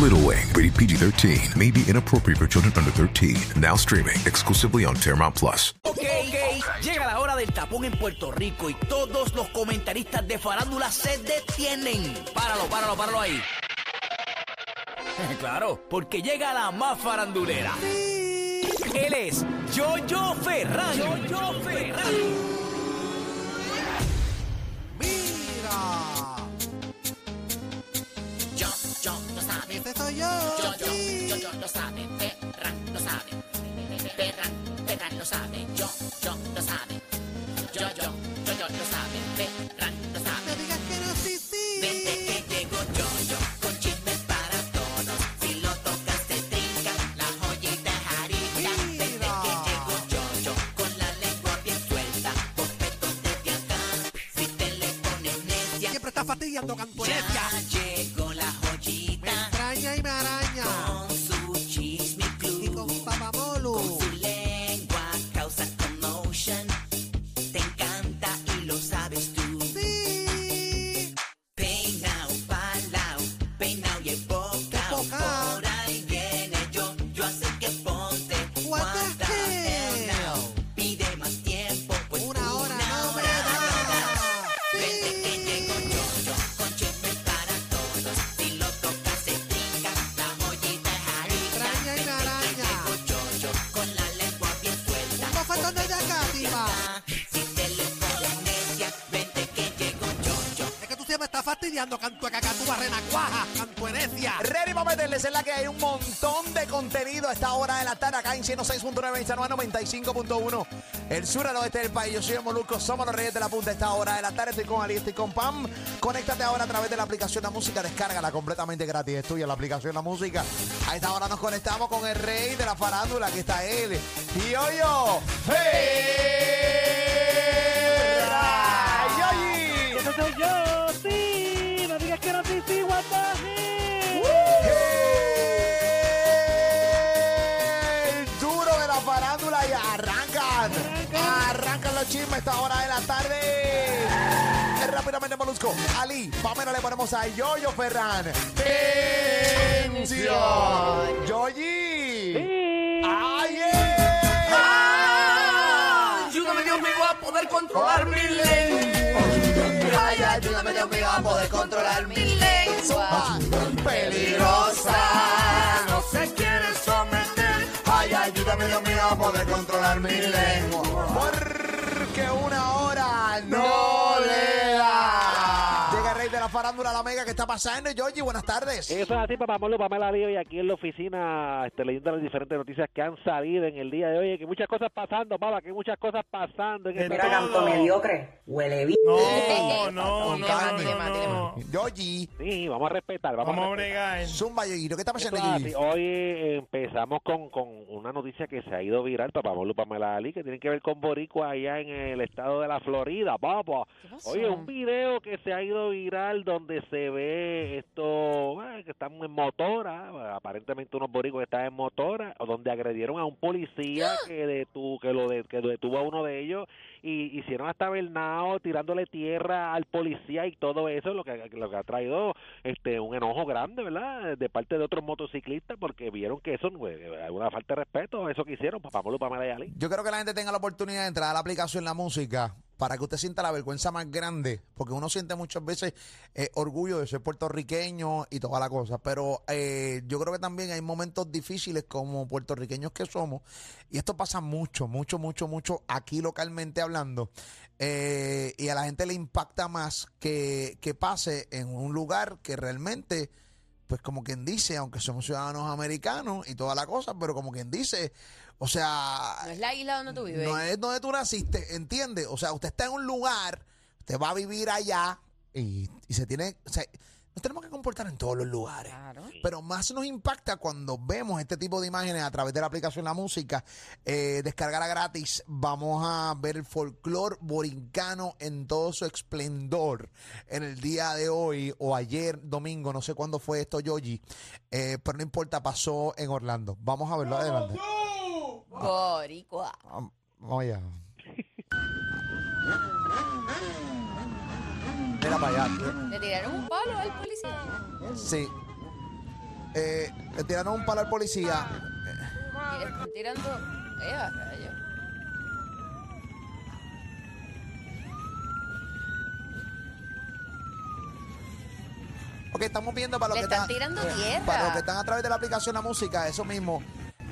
Little Wing, rated PG 13, may be inappropriate for children under 13. Now streaming exclusively on Paramount Plus. Ok, ok, llega la hora del tapón en Puerto Rico y todos los comentaristas de farándula se detienen. Páralo, páralo, páralo ahí. Claro, porque llega la más farandulera. Él es Jojo Ferran. Jojo Ferran. Fastidiando cantueca, cantúa, renacuaja, cantuenecia. Ready para meterles en la que hay un montón de contenido a esta hora de la tarde acá en 106.9 y 95.1 el sur al oeste del país. Yo soy el Molusco, somos los reyes de la punta a esta hora de la tarde. Estoy con Ali, estoy con Pam. Conéctate ahora a través de la aplicación La Música, descárgala completamente gratis. Es tuya la aplicación La Música. A esta hora nos conectamos con el rey de la farándula, que está él. Y yo. Yoyi. ¡Ese soy yo! ¡Sí! Hell! El duro de la farándula y arrancan. Arrancan los chismes a esta hora de la tarde. Rápidamente, Molusco. Ali, Pamela le ponemos a Yoyo Ferran. ¡Tensión! ¡Yoyi! ¡Sí! ¡Ay, eh! Ayúdame Dios mío a poder controlar mi lengua. Ay, ayúdame Dios mío a poder controlar mi lengua. ¡Peligrosa! No se quiere someter. Ay, ayúdame, Dios mío, a poder controlar mi lengua. Porque una hora no farándula, la mega que está pasando. Yoyi, buenas tardes. Eso es así, papá Molo, Pamela Lío, y aquí en la oficina este, leyendo las diferentes noticias que han salido en el día de hoy. Que muchas cosas pasando, papá, que muchas cosas pasando. En Mira, canto mediocre. Huele bien. No, no, no, no, no. Yoyi, Sí, vamos a respetar, vamos, Vamos a bregar. zumba, Yoyi. ¿Qué está pasando aquí? Hoy eh, empezamos con, con una noticia que se ha ido viral, papá Molo, Pamela Ali, que tiene que ver con Boricua allá en el estado de la Florida, papá. Oye, un video que se ha ido viral donde se ve esto, eh, que están en motora, aparentemente unos boricos que están en motora, o donde agredieron a un policía que, detu, que, lo de- que detuvo a uno de ellos y hicieron hasta Bernao tirándole tierra al policía y todo eso, lo que, lo que ha traído este un enojo grande, ¿verdad? De parte de otros motociclistas porque vieron que eso es una falta de respeto, eso que hicieron, papá Molo, Pamela y Ali. Yo creo que la gente tenga la oportunidad de entrar a la aplicación La Música para que usted sienta la vergüenza más grande, porque uno siente muchas veces eh, orgullo de ser puertorriqueño y toda la cosa, pero eh, yo creo que también hay momentos difíciles como puertorriqueños que somos, y esto pasa mucho, mucho, mucho, mucho aquí localmente hablando, eh, y a la gente le impacta más que, que pase en un lugar que realmente pues como quien dice, aunque somos ciudadanos americanos y toda la cosa, pero como quien dice, o sea, No es la isla donde tú vives. no es donde tú naciste, ¿entiende? O sea, usted está en un lugar, usted va a vivir allá y, y se tiene, o sea, Nos tenemos que comportar en todos los lugares. Claro. Pero más nos impacta cuando vemos este tipo de imágenes a través de la aplicación La Música. Eh, descargarla gratis. Vamos a ver el folclore borincano en todo su esplendor en el día de hoy o ayer, domingo. No sé cuándo fue esto, Yogi. Eh, pero no importa, pasó en Orlando. Vamos a verlo adelante. Boricua. Vamos vamos allá. Mira para allá. Le tiraron un palo al policía. Sí. Eh, le tiraron un palo al policía. Y le están tirando. Eh, a. Ok, estamos viendo para los Le que están están. tirando tierra. Para los que están a través de la aplicación La Música, eso mismo.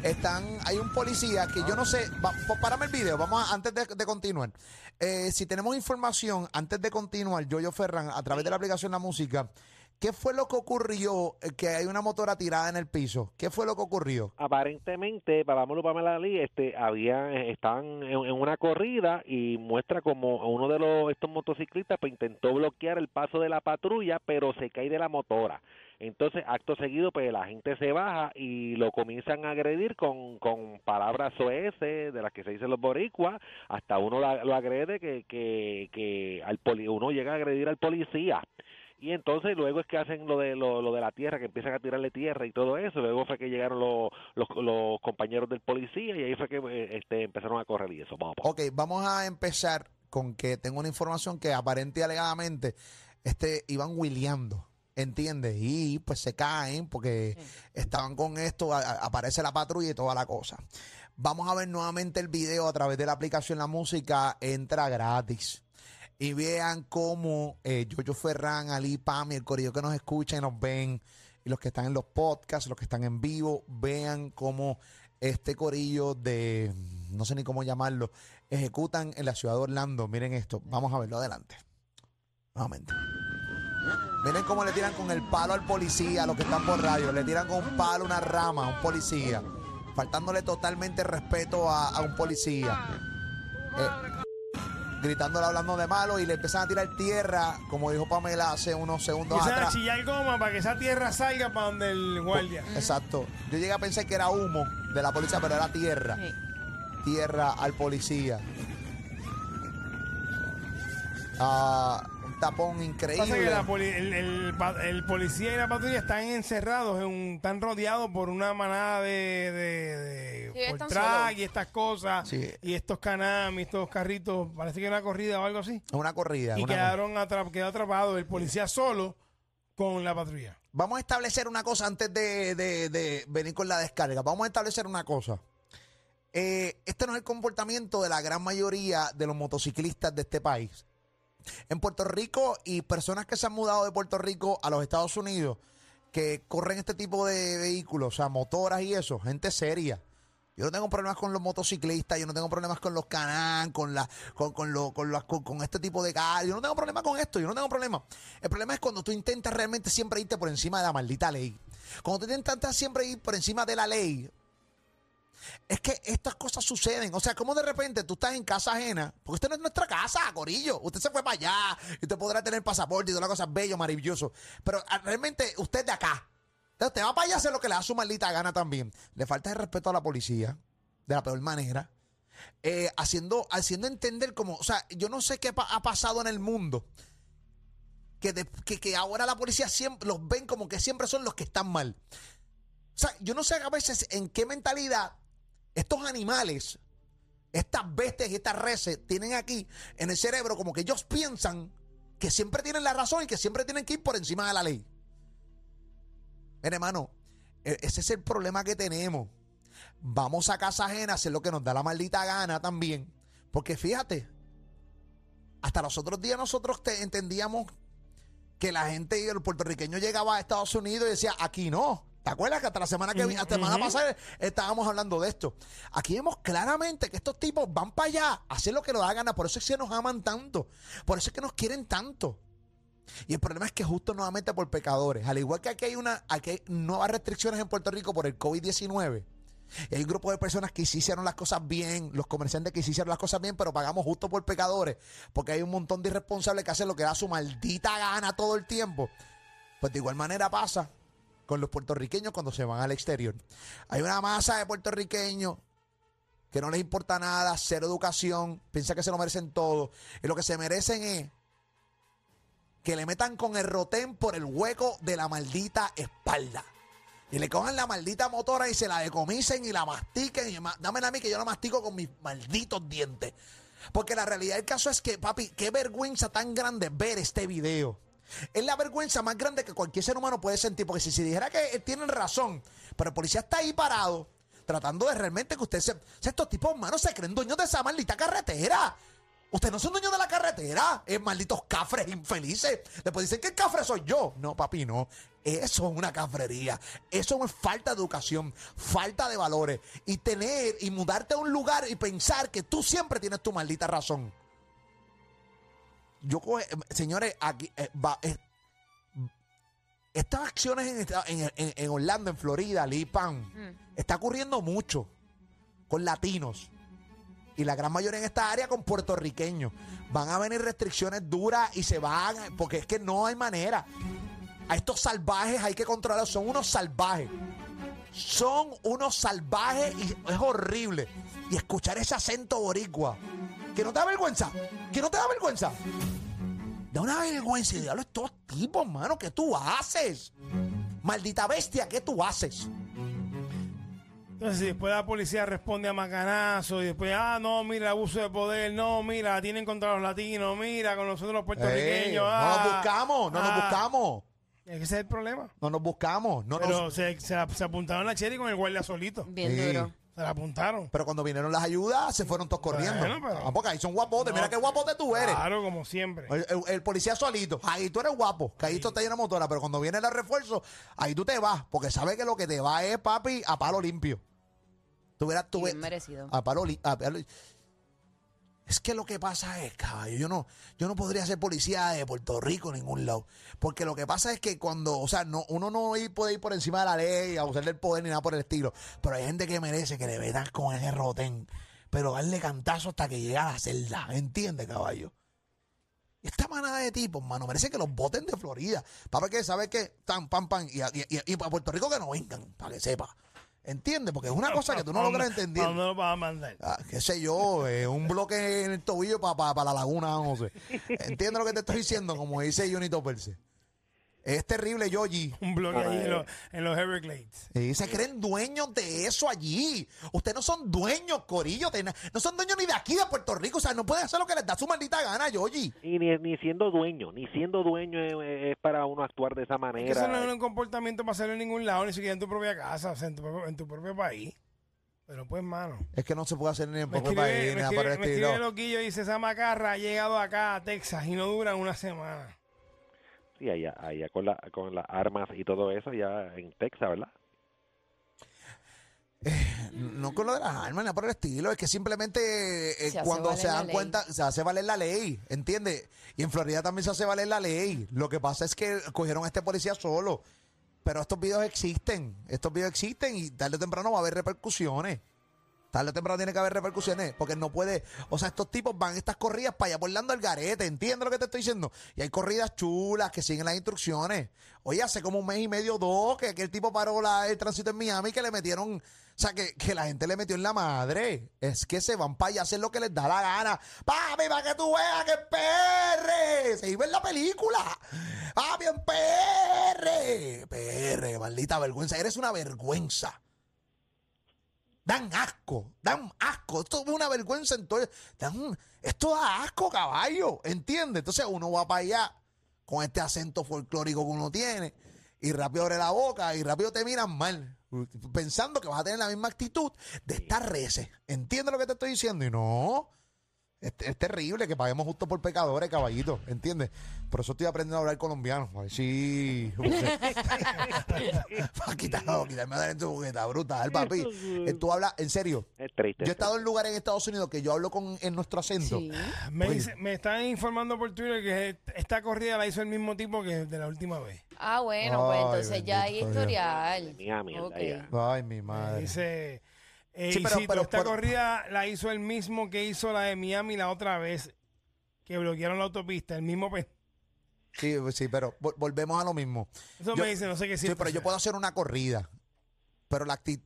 Están, hay un policía que yo no sé, va, pa- párame el video, vamos a- antes de, de continuar. Eh, si tenemos información, antes de continuar, Yoyo Ferran, a través de la aplicación La Música, ¿qué fue lo que ocurrió? eh, que hay una motora tirada en el piso. ¿Qué fue lo que ocurrió? aparentemente para Pamela Lee este había estaban en, en una corrida y muestra como uno de los estos motociclistas pues intentó bloquear el paso de la patrulla pero se cae de la motora entonces acto seguido pues la gente se baja y lo comienzan a agredir con, con palabras soeces de las que se dicen los boricuas hasta uno la- lo agrede que que, que al poli, uno llega a agredir al policía y entonces luego es que hacen lo de lo, de la tierra, que empiezan a tirarle tierra y todo eso. Luego fue que llegaron los, los, los compañeros del policía y ahí fue que eh, este, empezaron a correr y eso. Vamos. Ok, vamos a empezar con que tengo una información que aparente alegadamente este, iban wheeleando, ¿entiendes? Y pues se caen porque estaban con esto, a- aparece la patrulla y toda la cosa. Vamos a ver nuevamente el video a través de la aplicación La Música, entra gratis. Y vean cómo eh, Yoyo Ferran, Ali, Pami, el corillo que nos escucha y nos ven, y los que están en los podcasts, los que están en vivo, vean cómo este corillo de, no sé ni cómo llamarlo, ejecutan en la ciudad de Orlando. Miren esto, vamos a verlo adelante. Nuevamente. Miren cómo le tiran con el palo al policía, a los que están por radio. Le tiran con un palo, una rama a un policía. Faltándole totalmente respeto a, a un policía. Eh, gritándole hablando de malo y le empiezan a tirar tierra, como dijo Pamela hace unos segundos Empiezan a atrás. chillar goma para que esa tierra salga para donde el guardia. Exacto. Yo llegué a pensar que era humo de la policía, pero era tierra. Sí. Tierra al policía. Ah, tapón Pasa que increíble. la poli- el, el pa- el policía y la patrulla están encerrados, en un- están rodeados por una manada de, de, de Sí, están Fortrack solos. y estas cosas. Sí. Y estos canamis, estos carritos, parece que era una corrida o algo así. Es una corrida. Y una- quedaron atra- quedó atrapado el policía solo con la patrulla. Vamos a establecer una cosa antes de, de- de venir con la descarga. Vamos a establecer una cosa. Eh, este no es el comportamiento de la gran mayoría de los motociclistas de este país. En Puerto Rico y personas que se han mudado de Puerto Rico a los Estados Unidos que corren este tipo de vehículos, o sea, motoras y eso, gente seria. Yo no tengo problemas con los motociclistas, yo no tengo problemas con los canán, con la, con, con, lo- con, las- con- con este tipo de carros. Yo no tengo problema con esto, yo no tengo problema. El problema es cuando tú intentas realmente siempre irte por encima de la maldita ley. Cuando tú intentas siempre ir por encima de la ley, es que estas cosas suceden. O sea, como de repente tú estás en casa ajena, porque esta no es nuestra casa, Corillo. Usted se fue para allá y usted podrá tener pasaporte y todas las cosas bello, maravilloso. Pero ah, realmente usted es de acá. Usted va para allá a hacer lo que le da su maldita gana también. Le falta el respeto a la policía de la peor manera. Eh, haciendo, haciendo entender como, o sea, yo no sé qué ha pasado en el mundo. Que, que, que ahora la policía siempre los ven como que siempre son los que están mal. O sea, yo no sé a veces en qué mentalidad estos animales, estas bestias y estas reses tienen aquí en el cerebro como que ellos piensan que siempre tienen la razón y que siempre tienen que ir por encima de la ley. Mire, hermano, e- ese es el problema que tenemos. Vamos a casa ajena a hacer lo que nos da la maldita gana también. Porque fíjate, hasta los otros días nosotros te entendíamos que la gente, el puertorriqueño llegaba a Estados Unidos y decía, aquí no. ¿Te acuerdas que hasta la semana que hasta la semana pasada estábamos hablando de esto? Aquí vemos claramente que estos tipos van para allá a hacer lo que nos da gana. Por eso es que nos aman tanto. Por eso es que nos quieren tanto. Y el problema es que justo nuevamente por pecadores. Al igual que aquí hay, una, aquí hay nuevas restricciones en Puerto Rico por el COVID-19. Y hay un grupo de personas que sí hicieron las cosas bien, los comerciantes que sí hicieron las cosas bien, pero pagamos justo por pecadores. Porque hay un montón de irresponsables que hacen lo que da su maldita gana todo el tiempo. Pues de igual manera pasa con los puertorriqueños cuando se van al exterior. Hay una masa de puertorriqueños que no les importa nada, cero educación, piensa que se lo merecen todo. Y lo que se merecen es que le metan con el rotén por el hueco de la maldita espalda. Y le cojan la maldita motora y se la decomisen y la mastiquen. Y ma- dame a mí que yo la mastico con mis malditos dientes. Porque la realidad del caso es que, papi, qué vergüenza tan grande ver este video. Es la vergüenza más grande que cualquier ser humano puede sentir. Porque si se dijera que eh, tienen razón, pero el policía está ahí parado, tratando de realmente que usted se. estos tipos, humanos se creen dueños de esa maldita carretera. Ustedes no son dueños de la carretera, es malditos cafres infelices. Después dicen que el cafre soy yo. No, papi, no. Eso es una cafrería. Eso es falta de educación, falta de valores. Y tener y mudarte a un lugar y pensar que tú siempre tienes tu maldita razón. Yo, coge- señores, aquí eh, va, eh, estas acciones en, en- en- en Orlando, en Florida, Lee Pan, está ocurriendo mucho con latinos y la gran mayoría en esta área con puertorriqueños. Van a venir restricciones duras y se van, porque es que no hay manera. A estos salvajes hay que controlarlos, son unos salvajes. Son unos salvajes y es horrible. Y escuchar ese acento boricua, que no te da vergüenza, que no te da vergüenza. Da una vergüenza y diablo estos tipos, mano, ¿qué tú haces? Maldita bestia, ¿qué tú haces? Entonces, si después la policía responde a macanazo y después, ah, no, mira, abuso de poder, no, mira, tienen contra los latinos, mira, con nosotros los puertorriqueños. Ey, no ah, nos buscamos, no nos ah. buscamos. Es que ese es el problema. No nos buscamos. No Pero nos- se, se, se apuntaron a Cherry con el guardia solito. Bien Sí. duro. Se la apuntaron. Pero cuando vinieron las ayudas, se fueron todos corriendo. Bueno, pero- Ah, porque ahí son guapotes. Mira qué guapote tú eres. Claro, como siempre. El, el- el policía solito. Ahí tú eres guapo. Que ahí tú te llena motora. Pero cuando viene el refuerzo, ahí tú te vas. Porque sabes que lo que te va es, papi, a palo limpio. Tú verás, tú Bien ves- merecido. A palo limpio. Es que lo que pasa es, caballo, yo no, yo no podría ser policía de Puerto Rico en ningún lado. Porque lo que pasa es que cuando, o sea, no, uno no puede ir por encima de la ley, a usar del poder ni nada por el estilo. Pero hay gente que merece que le metan con ese rotén. Pero darle cantazo hasta que llegue a la celda. ¿Entiendes, caballo? Esta manada de tipos, mano, merece que los voten de Florida. Para que, ¿sabes qué? Tan, pam, pam. Y, y- y para Puerto Rico que no vengan, para que sepa. ¿Entiendes? Porque es una cosa que tú no ¿Pa' logras entender. pa' dónde lo vas a mandar? Ah, qué sé yo, eh, un bloque en el tobillo para la laguna, no sé. ¿Entiendes lo que te estoy diciendo? Como dice Junito Perse. Es terrible, Yogi. Un bloque allí en los, en los Everglades. Y se creen dueños de eso allí. Ustedes no son dueños, Corillo. Ten- No son dueños ni de aquí, de Puerto Rico. O sea, no pueden hacer lo que les da su maldita gana, Yogi. Y ni, ni siendo dueño, ni siendo dueño es, es para uno actuar de esa Es que manera. eso no es un comportamiento para hacerlo en ningún lado, ni siquiera en tu propia casa, o sea, en tu propio, en tu propio país. Pero pues, mano. Es que no se puede hacer ni en Me poco escribe, país, me ni nada por el escribe, me estilo. Loquillo y dice, esa macarra ha llegado acá a Texas y no dura una semana. Sí, allá, allá con, la, con las armas y todo eso, ya en Texas, ¿verdad? No con lo de las armas, ni nada por el estilo. Es que simplemente eh, Se cuando valer se dan cuenta, se hace valer la ley, ¿entiendes? Y en Florida también se hace valer la ley. Lo que pasa es que cogieron a este policía solo. Pero estos videos existen. Estos videos existen y tarde o temprano va a haber repercusiones. Tarde o temprano tiene que haber repercusiones. Porque no puede. O sea, estos tipos van estas corridas para allá por Lando el garete. ¿Entiendes lo que te estoy diciendo? Y hay corridas chulas que siguen las instrucciones. Oye, hace como un mes y medio, dos, que aquel tipo paró la- el tránsito en Miami que le metieron. O sea, que, que la gente le metió en la madre. Es que se van para allá a hacer lo que les da la gana. Papi, para que tú veas que PR. Se iba en la película. Papi, en PR. PR, maldita vergüenza. Eres una vergüenza. Dan asco, dan asco. Esto es una vergüenza en todo. Dan, esto da asco, caballo. ¿Entiendes? Entonces uno va para allá con este acento folclórico que uno tiene y rápido abre la boca y rápido te miran mal. Pensando que vas a tener la misma actitud de estar reces. ¿Entiendes lo que te estoy diciendo? Y no. Es, es terrible que paguemos justo por pecadores, caballito. ¿Entiendes? Por eso estoy aprendiendo a hablar colombiano. A ver si. Para quitarme, quitarme a dar en tu jugueta, brutal, papi. Eh, Tú hablas, en serio. Es triste. Yo he estado en lugares en Estados Unidos que yo hablo con en nuestro acento. Sí. Me, Oye. dice- me están informando por Twitter que esta corrida la hizo el mismo tipo que de la última vez. Ah, bueno, pues entonces ya hay historial. Mira, mierda, Ok. ya. Ay, mi madre. Dice, eh, Sí, pero- Isito, pero- esta pero- corrida la hizo el mismo que hizo la de Miami la otra vez, que bloquearon la autopista, el mismo... pe- Sí, sí, pero vol- volvemos a lo mismo. Eso me dice, no sé qué Sí, pero yo sea. puedo hacer una corrida. Pero la actitud,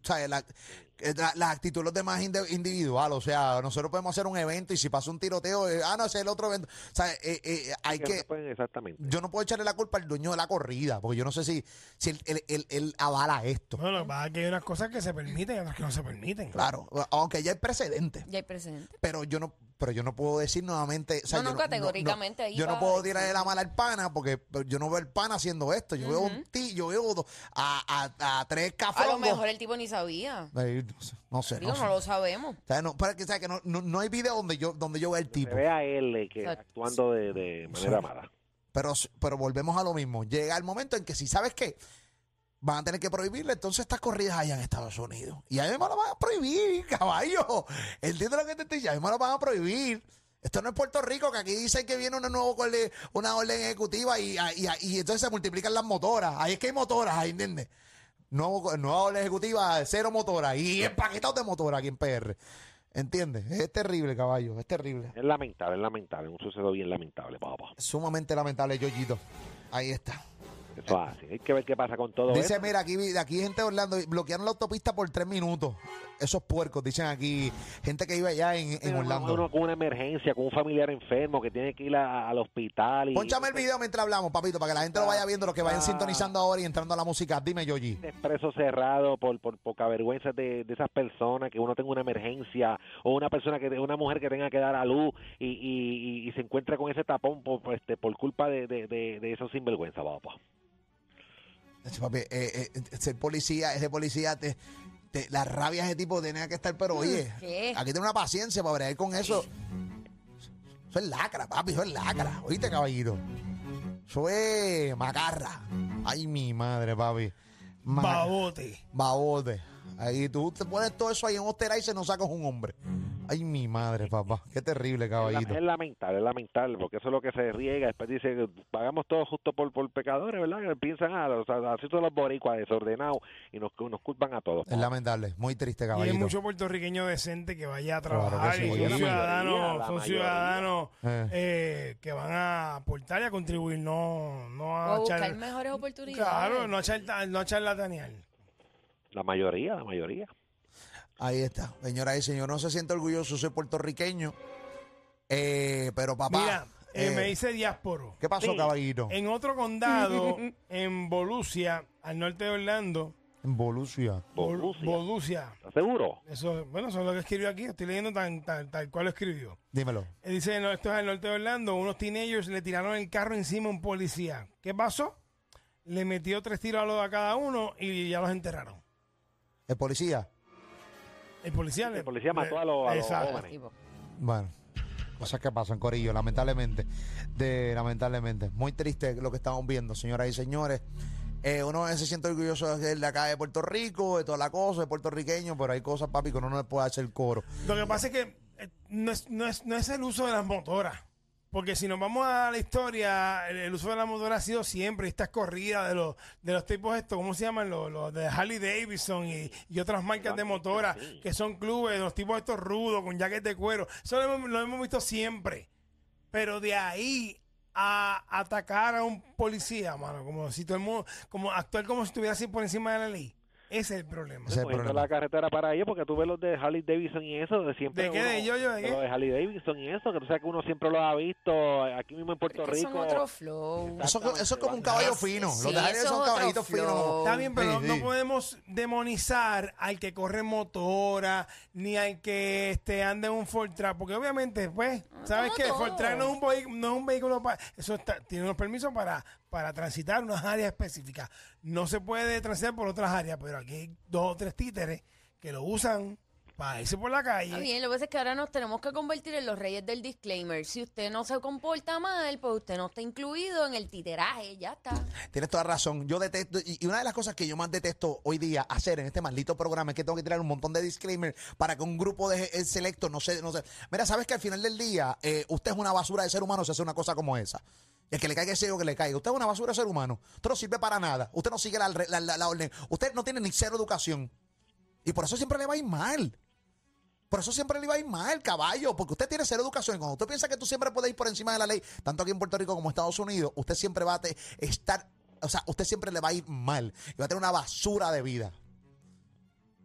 la, eh, la, la actitud de los demás es inde- individual. O sea, nosotros podemos hacer un evento y si pasa un tiroteo, eh, ah, no, ese es el otro evento. O sea, eh, eh, hay Que no pueden- exactamente. Yo no puedo echarle la culpa al dueño de la corrida, porque yo no sé si, si él, él- él- él avala esto. Bueno, lo que pasa es que hay unas cosas que se permiten y otras que no se permiten. Claro, aunque ya hay precedentes. Ya hay presente. Pero yo no, pero yo no puedo decir nuevamente. o sea, No, no, yo categóricamente ahí Yo no puedo tirarle la mala al pana porque yo no veo el pana haciendo esto. Yo veo un ti, yo veo a, a, a tres A cafrongos. lo mejor el tipo ni sabía. No sé, no sé. Digo, no no, sé. lo sabemos. O sea, no, para que, o sea, que no, no, no hay video donde yo, donde yo vea el Se tipo. ve a él eh, que Exacto. actuando de, de manera Sí. mala. Pero, pero volvemos a lo mismo. Llega el momento en que si sabes que van a tener que prohibirle entonces estas corridas allá en Estados Unidos. Y a mí me lo van a prohibir, caballo. Entiendo lo que te estoy diciendo. A mí me lo van a prohibir. Esto no es Puerto Rico, que aquí dicen que viene una, nuevo, una orden ejecutiva y, y, y entonces se multiplican las motoras. Ahí es que hay motoras, ahí entiendes. Nuevo, nueva orden ejecutiva, cero motoras y empaquetados de motoras aquí en PR. ¿Entiendes? Es terrible, caballo, es terrible. Es lamentable, es lamentable. Un suceso bien lamentable, papá. Sumamente lamentable, Yoyito. Ahí está. Eso es así. Hay que ver qué pasa con todo Dice, esto. mira, aquí, aquí gente de Orlando, bloquearon la autopista por tres minutos. Esos puercos, dicen aquí, gente que iba allá en, en Orlando. Uno con una emergencia, con un familiar enfermo que tiene que ir a- al hospital. Y, Pónchame el video mientras hablamos, papito, para que la gente lo vaya viendo, los que vayan Ah. sintonizando ahora y entrando a la música. Dime, Yoyi. expreso cerrado por, por poca vergüenza de, de esas personas, que uno tenga una emergencia o una persona que una mujer que tenga que dar a luz y, y, y- y se encuentra con ese tapón por, por, este, por culpa de, de, de, de esos sinvergüenza, papá. Papi, eh, eh, ser policía, ese policía, te, te- la rabia de ese tipo tenía que estar, pero oye, ¿Qué? aquí tiene una paciencia para bregar con eso. Eso es lacra, papi, eso es lacra. ¿Oíste, caballito? Eso es macarra. Ay, mi madre, papi. Ma- Babote. Babote. Ahí tú te pones todo eso ahí en Ostera y se nos sacas un hombre. Ay, mi madre, papá. Qué terrible, caballito. es lamentable, es lamentable, porque eso es lo que se riega. Después dice que pagamos todo justo por, por pecadores, ¿verdad? Que piensan, ah, los, así son los boricuas desordenados y nos, nos culpan a todos. Es lamentable. Muy triste, Y hay caballito. mucho puertorriqueño decente que vaya a Claro trabajar sí. y Oye, son ciudadanos, mayoría, la son mayoría. ciudadanos Eh. eh, que van a aportar y a contribuir, no, no O a a buscar echar, mejores oportunidades. claro, no a echar, no a charlatanear. La mayoría, la mayoría. Ahí está. Señora y señor, no se siente orgulloso, soy puertorriqueño. Eh, pero papá. Mira, eh, eh, me dice Diásporo. ¿Qué pasó, Sí. caballito? En otro condado, en Volusia, al norte de Orlando, En Volusia. Vol- Volusia. Volusia. ¿Estás seguro? Eso, bueno, eso es lo que escribió aquí. Estoy leyendo tan, tan- tal cual lo escribió. Dímelo. Eh, Dice, no, esto es al norte de Orlando. Unos teenagers le tiraron el carro encima a un policía. ¿Qué pasó? Le metió tres tiros a, los- a cada uno y ya los enterraron. El policía. El policía, le- El policía mató a los- a los Exacto. jóvenes. Tipo, Bueno, cosas que pasan, Corillo, lamentablemente. De, lamentablemente. Muy triste lo que estamos viendo, señoras y señores. Eh, uno se siente orgulloso de de acá de Puerto Rico, de toda la cosa, de puertorriqueño, pero hay cosas, papi, que uno no le puede hacer coro. Lo que pasa es que eh, no es, no, es, no es el uso de las motoras. Porque si nos vamos a la historia, el, el uso de la motora ha sido siempre estas corridas de los de los tipos estos, ¿cómo se llaman? Los, los de Harley Davidson y, y otras marcas de motora que son clubes, los tipos estos rudos con jackets de cuero. Eso lo hemos, lo hemos visto siempre. Pero de ahí a atacar a un policía, mano, como si todo el mundo, como actuar como si estuviera así por encima de la ley. Ese es el problema. Ese es el problema. la carretera para ellos porque tú ves los de Harley Davidson y eso de siempre ¿De qué? uno- ¿De yo, yo, de qué? los de Harley Davidson y eso que tú sabes que uno siempre lo ha visto aquí mismo en Puerto pero es que son Rico otro flow. Eso, eso es como un caballo Es- fino. sí, Los de Harley eso son es caballitos finos. flow. Está bien, pero Sí, no, no sí. podemos demonizar al que corre motora, ni al que este, anda en un Fortra, porque obviamente, pues, ¿sabes todo. Fortra no es un, no es un vehículo para... Eso está, tiene unos permisos para, para transitar unas áreas específicas. No se puede transitar por otras áreas, pero aquí hay dos o tres títeres que lo usan para irse por la Está calle. bien, lo que pasa es que ahora nos tenemos que convertir en los reyes del disclaimer. Si usted no se comporta mal, pues usted no está incluido en el titeraje, ya está. Tienes toda razón. Yo detesto, y una de las cosas que yo más detesto hoy día hacer en este maldito programa es que tengo que tirar un montón de disclaimers para que un grupo de eh, selecto no se, no se. Mira, sabes que al final del día, eh, usted es una basura de ser humano si hace una cosa como esa. El que le caiga ese o que le caiga. Usted es una basura de ser humano. Usted no sirve para nada. Usted no sigue la, la- la- la orden. Usted no tiene ni cero educación. Y por eso siempre le va a ir mal. Por eso siempre le iba a ir mal, caballo, porque usted tiene cero educación. Y Cuando usted piensa que tú siempre puedes ir por encima de la ley, tanto aquí en Puerto Rico como en Estados Unidos, usted siempre va a estar, o sea, usted siempre le va a ir mal y va a tener una basura de vida.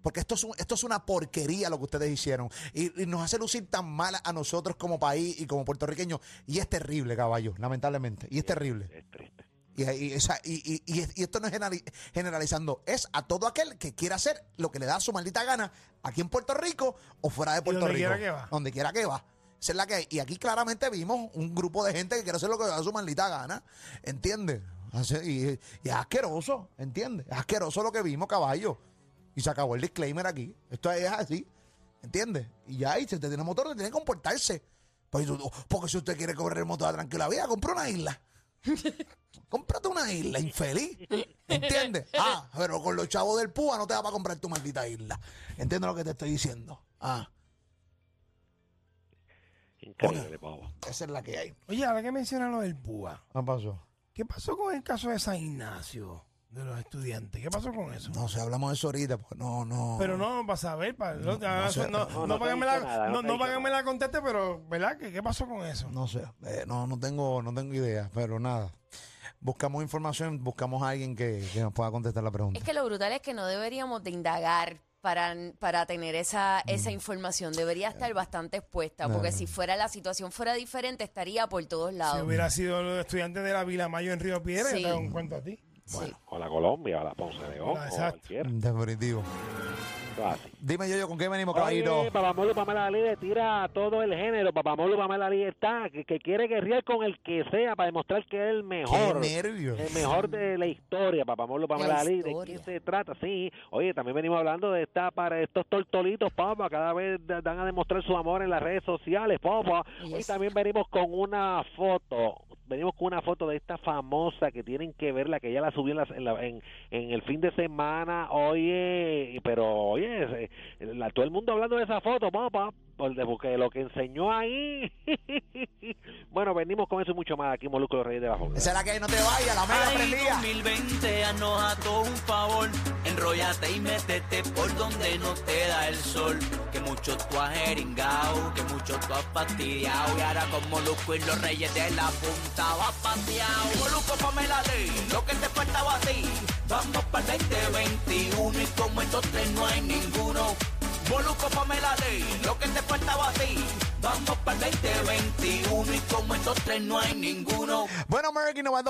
Porque esto es, un- esto es una porquería lo que ustedes hicieron. Y, y nos hace lucir tan mal a nosotros como país y como puertorriqueños. Y es terrible, caballo, lamentablemente. Y es terrible. Es triste. Y, y- esa- y- y- y- y esto no es generali- generalizando, es a todo aquel que quiera hacer lo que le da su maldita gana aquí en Puerto Rico o fuera de Puerto donde Rico. quiera que va. Donde quiera que va. Esa es la que hay. Y aquí claramente vimos un grupo de gente que quiere hacer lo que le da su maldita gana. ¿Entiendes? Y es asqueroso, ¿entiendes? Es asqueroso lo que vimos, caballo. Y se acabó el disclaimer aquí. Esto es así, ¿entiendes? Y ya, y si usted tiene motor, tiene que comportarse. Pues, porque si usted quiere correr el motor a tranquila vida, compra una isla. Cómprate una isla, infeliz. ¿Entiendes? Ah, pero con los chavos del PUA no te da para comprar tu maldita isla. ¿Entiendes lo que te estoy diciendo? Ah, Increíble, esa es la que hay. Oye, ahora que mencionas lo del PUA, ¿Qué pasó? ¿qué pasó con el caso de San Ignacio de los estudiantes? ¿Qué pasó con eso? No sé, hablamos de eso ahorita, porque no, no. Pero no, para saber, para, no, no sé. no, No, la, nada, no la conteste, pero, ¿verdad? ¿Qué, qué pasó con eso? No sé, eh, no, no tengo, no tengo idea, pero nada. Buscamos información, buscamos a alguien que, que nos pueda contestar la pregunta. Es que lo brutal es que no deberíamos de indagar para, para tener esa, esa información. Debería estar bastante expuesta, porque No. si fuera la situación fuera diferente, estaría por todos Si lados. hubiera sido los estudiantes de la Vila Mayo en Río Piedra, Sí. yo te un cuento a ti. Sí. O la Colombia, o la Ponce de León, Ah, o exacto. cualquiera. Definitivo. Así. Dime yo, yo, ¿con qué venimos, caballito? Papamolo Pamela le tira a todo el género. Papamolo Pamela Ali está, que, que quiere guerrear con el que sea para demostrar que es el mejor. Qué nervios. El mejor de la historia, Papamolo Pamela la Ali. ¿De quién se trata? Sí. Oye, también venimos hablando de esta para estos tortolitos, papá. Cada vez da- dan a demostrar su amor en las redes sociales, papá. Yes. también venimos con una foto. Venimos con una foto de esta famosa que tienen que verla, que ella la subió en, en, la- en- en el fin de semana. Oye, pero oye, eh, todo el mundo hablando de esa foto, papá, porque lo que enseñó ahí. bueno, venimos con eso y mucho más aquí, en Molusco los Reyes de la Joven. Esa es la que no te vayas, la mega Ay, prendida. 2020, haznos a todos un favor. Enrollate y métete por donde no te da el sol. Que mucho tú has jeringao, que mucho tú has fastidiado. Y ahora con Molusco y los reyes de la punta va pateado. Molusco, Pamela Lee, lo que te faltaba a ti. Vamos para el 2021 y como estos tres no hay ninguno. Molusco, Pamela Lee, lo que te faltaba a ti. Vamos para el 2021 y como estos tres no hay ninguno. Bueno, Merck innovando